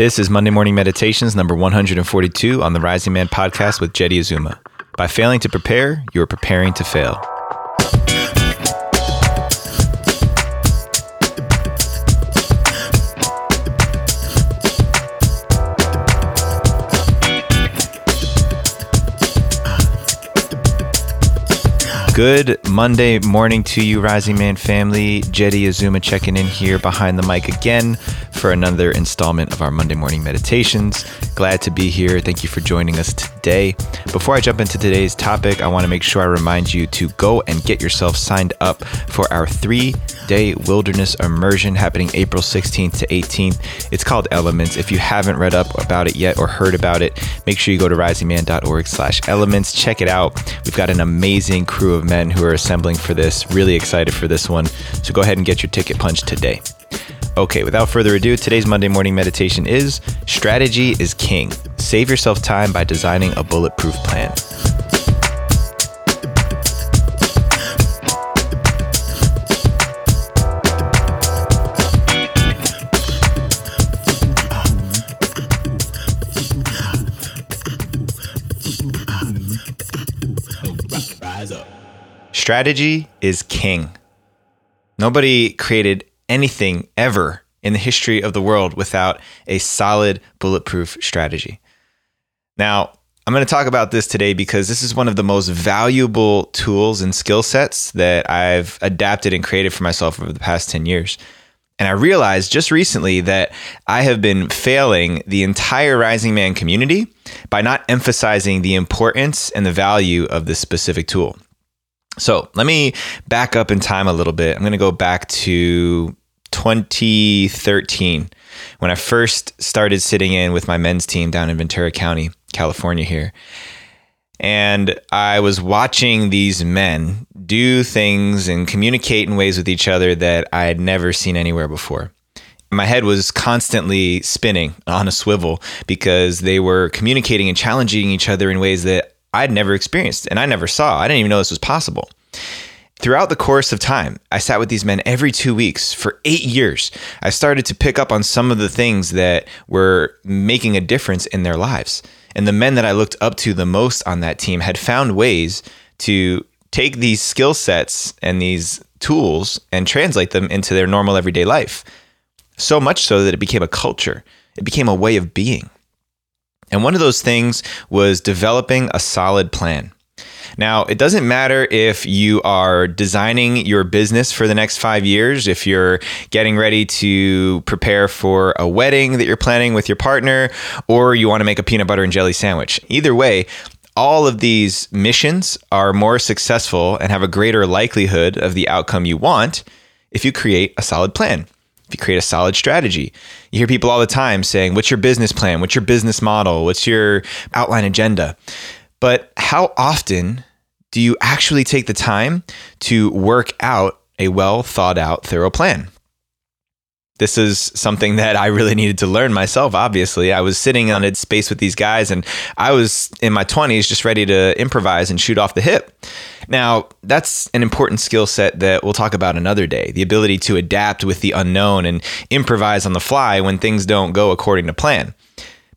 This is Monday Morning Meditations number 142 on the Rising Man podcast with Jeddy Azuma. By failing to prepare, you are preparing to fail. Good Monday morning to you, Rising Man family. Jeddy Azuma checking in here behind the mic again for another installment of our Monday morning meditations. Glad to be here. Thank you for joining us today. Before I jump into today's topic, I want to make sure I remind you to go and get yourself signed up for our three day wilderness immersion happening April 16th to 18th. It's called Elements. If you haven't read up about it yet or heard about it, make sure you go to risingman.org slash elements. Check it out. We've got an amazing crew of men who are assembling for this. Really excited for this one. So go ahead and get your ticket punched today. Okay, without further ado, today's Monday morning meditation is Strategy is King. Save yourself time by designing a bulletproof plan. Strategy is king. Nobody created anything ever in the history of the world without a solid bulletproof strategy. Now, I'm going to talk about this today because this is one of the most valuable tools and skill sets that I've adapted and created for myself over the past 10 years. And I realized just recently that I have been failing the entire Rising Man community by not emphasizing the importance and the value of this specific tool. So let me back up in time a little bit. I'm going to go back to 2013 when I first started sitting in with my men's team down in Ventura County, California, here. And I was watching these men do things and communicate in ways with each other that I had never seen anywhere before. My head was constantly spinning on a swivel because they were communicating and challenging each other in ways that I'd never experienced and I never saw. I didn't even know this was possible. Throughout the course of time, I sat with these men every two weeks for eight years. I started to pick up on some of the things that were making a difference in their lives. And the men that I looked up to the most on that team had found ways to take these skill sets and these tools and translate them into their normal everyday life. So much so that it became a culture, it became a way of being. And one of those things was developing a solid plan. Now, it doesn't matter if you are designing your business for the next five years, if you're getting ready to prepare for a wedding that you're planning with your partner, or you want to make a peanut butter and jelly sandwich. Either way, all of these missions are more successful and have a greater likelihood of the outcome you want if you create a solid plan if you create a solid strategy. You hear people all the time saying, What's your business plan? What's your business model? What's your outline agenda? But how often do you actually take the time to work out a well thought out, thorough plan? This is something that I really needed to learn myself, obviously. I was sitting on a space with these guys and I was in my 20s just ready to improvise and shoot off the hip. Now, that's an important skill set that we'll talk about another day the ability to adapt with the unknown and improvise on the fly when things don't go according to plan.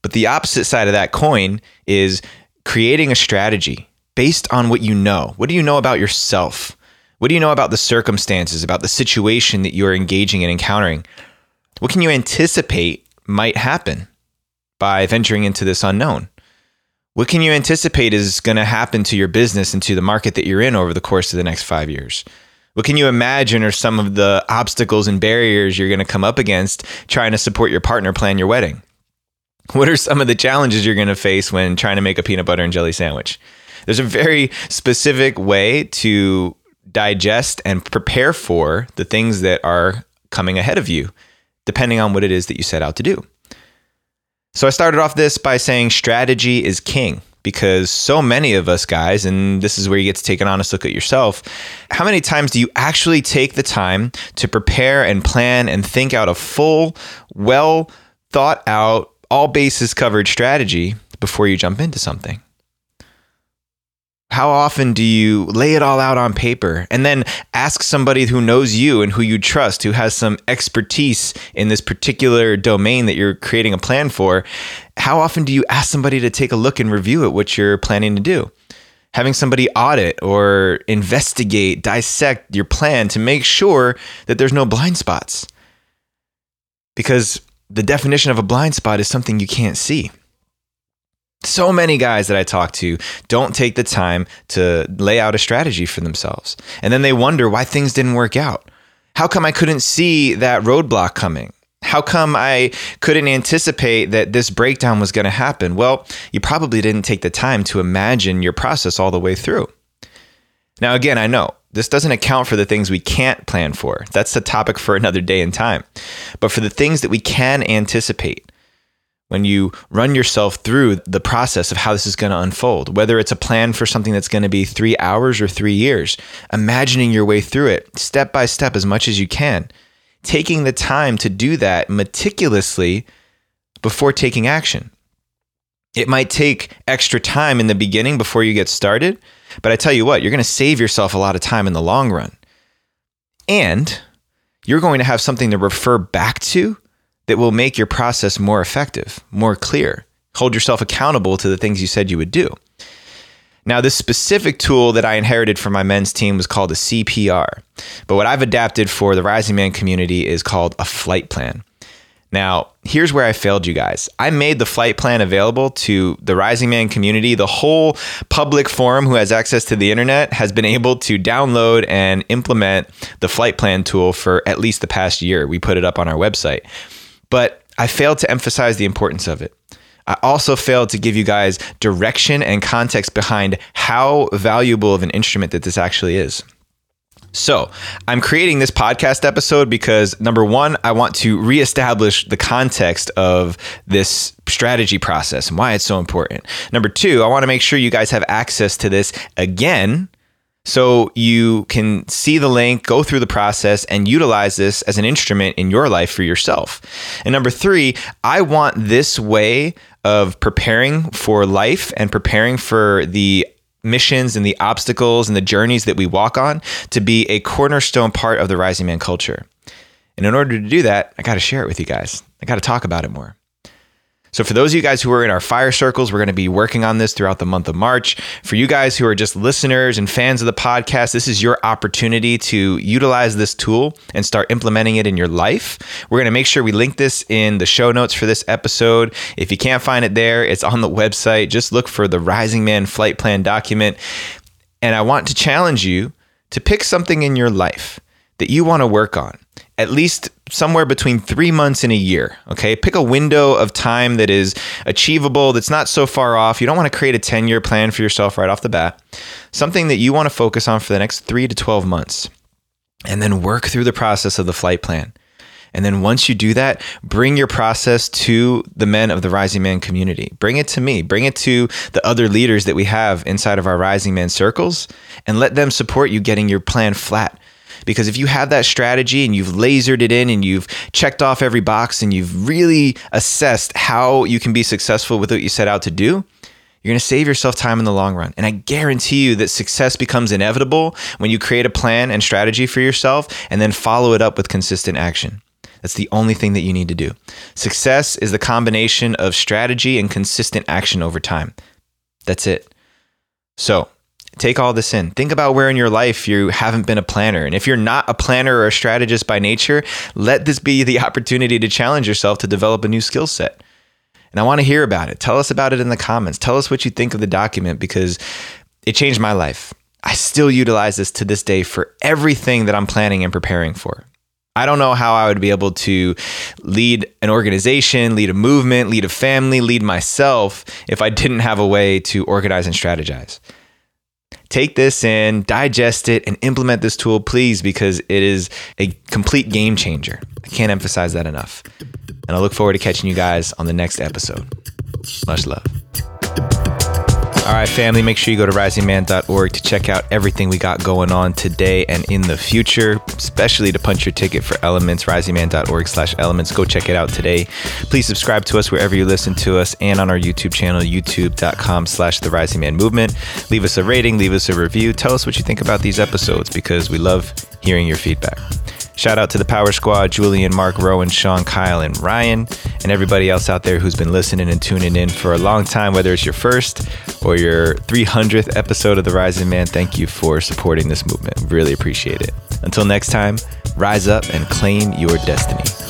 But the opposite side of that coin is creating a strategy based on what you know. What do you know about yourself? What do you know about the circumstances, about the situation that you're engaging and encountering? What can you anticipate might happen by venturing into this unknown? What can you anticipate is going to happen to your business and to the market that you're in over the course of the next five years? What can you imagine are some of the obstacles and barriers you're going to come up against trying to support your partner plan your wedding? What are some of the challenges you're going to face when trying to make a peanut butter and jelly sandwich? There's a very specific way to digest and prepare for the things that are coming ahead of you, depending on what it is that you set out to do. So I started off this by saying strategy is king because so many of us guys, and this is where you get to take an honest look at yourself, how many times do you actually take the time to prepare and plan and think out a full, well thought out all bases covered strategy before you jump into something. How often do you lay it all out on paper and then ask somebody who knows you and who you trust, who has some expertise in this particular domain that you're creating a plan for? How often do you ask somebody to take a look and review at what you're planning to do? Having somebody audit or investigate, dissect your plan to make sure that there's no blind spots. Because the definition of a blind spot is something you can't see. So many guys that I talk to don't take the time to lay out a strategy for themselves. And then they wonder why things didn't work out. How come I couldn't see that roadblock coming? How come I couldn't anticipate that this breakdown was going to happen? Well, you probably didn't take the time to imagine your process all the way through. Now, again, I know this doesn't account for the things we can't plan for. That's the topic for another day and time. But for the things that we can anticipate, when you run yourself through the process of how this is going to unfold, whether it's a plan for something that's going to be three hours or three years, imagining your way through it step by step as much as you can, taking the time to do that meticulously before taking action. It might take extra time in the beginning before you get started, but I tell you what, you're going to save yourself a lot of time in the long run. And you're going to have something to refer back to that will make your process more effective, more clear. Hold yourself accountable to the things you said you would do. Now, this specific tool that I inherited from my men's team was called a CPR, but what I've adapted for the Rising Man community is called a flight plan. Now, here's where I failed you guys. I made the flight plan available to the Rising Man community. The whole public forum who has access to the internet has been able to download and implement the flight plan tool for at least the past year. We put it up on our website but I failed to emphasize the importance of it. I also failed to give you guys direction and context behind how valuable of an instrument that this actually is. So, I'm creating this podcast episode because number one, I want to reestablish the context of this strategy process and why it's so important. Number two, I want to make sure you guys have access to this again so you can see the link, go through the process, and utilize this as an instrument in your life for yourself. And number three, I want this way of preparing for life and preparing for the missions and the obstacles and the journeys that we walk on to be a cornerstone part of the Rising Man culture. And in order to do that, I got to share it with you guys. I got to talk about it more. So, for those of you guys who are in our fire circles, we're going to be working on this throughout the month of March. For you guys who are just listeners and fans of the podcast, this is your opportunity to utilize this tool and start implementing it in your life. We're going to make sure we link this in the show notes for this episode. If you can't find it there, it's on the website. Just look for the Rising Man flight plan document. And I want to challenge you to pick something in your life that you want to work on at least somewhere between three months and a year. Okay. Pick a window of time that is achievable, that's not so far off. You don't want to create a 10 year plan for yourself right off the bat. Something that you want to focus on for the next three to 12 months. And then work through the process of the flight plan. And then once you do that, bring your process to the men of the Rising Man community. Bring it to me. Bring it to the other leaders that we have inside of our Rising Man circles and let them support you getting your plan flat because if you have that strategy and you've lasered it in and you've checked off every box and you've really assessed how you can be successful with what you set out to do, you're going to save yourself time in the long run. And I guarantee you that success becomes inevitable when you create a plan and strategy for yourself and then follow it up with consistent action. That's the only thing that you need to do. Success is the combination of strategy and consistent action over time. That's it. So, take all this in. Think about where in your life you haven't been a planner. And if you're not a planner or a strategist by nature, let this be the opportunity to challenge yourself to develop a new skill set. And I want to hear about it. Tell us about it in the comments. Tell us what you think of the document because it changed my life. I still utilize this to this day for everything that I'm planning and preparing for. I don't know how I would be able to lead an organization, lead a movement, lead a family, lead myself if I didn't have a way to organize and strategize take this in, digest it, and implement this tool, please, because it is a complete game changer. I can't emphasize that enough. And I look forward to catching you guys on the next episode. Much love. All right, family, make sure you go to risingman.org to check out everything we got going on today and in the future, especially to punch your ticket for Elements, risingman.org slash elements. Go check it out today. Please subscribe to us wherever you listen to us and on our YouTube channel, youtube.com slash the Rising Man Movement. Leave us a rating, leave us a review. Tell us what you think about these episodes because we love hearing your feedback. Shout out to the Power Squad, Julian, Mark, Rowan, Sean, Kyle, and Ryan, and everybody else out there who's been listening and tuning in for a long time, whether it's your first or your 300th episode of The Rising Man. Thank you for supporting this movement. Really appreciate it. Until next time, rise up and claim your destiny.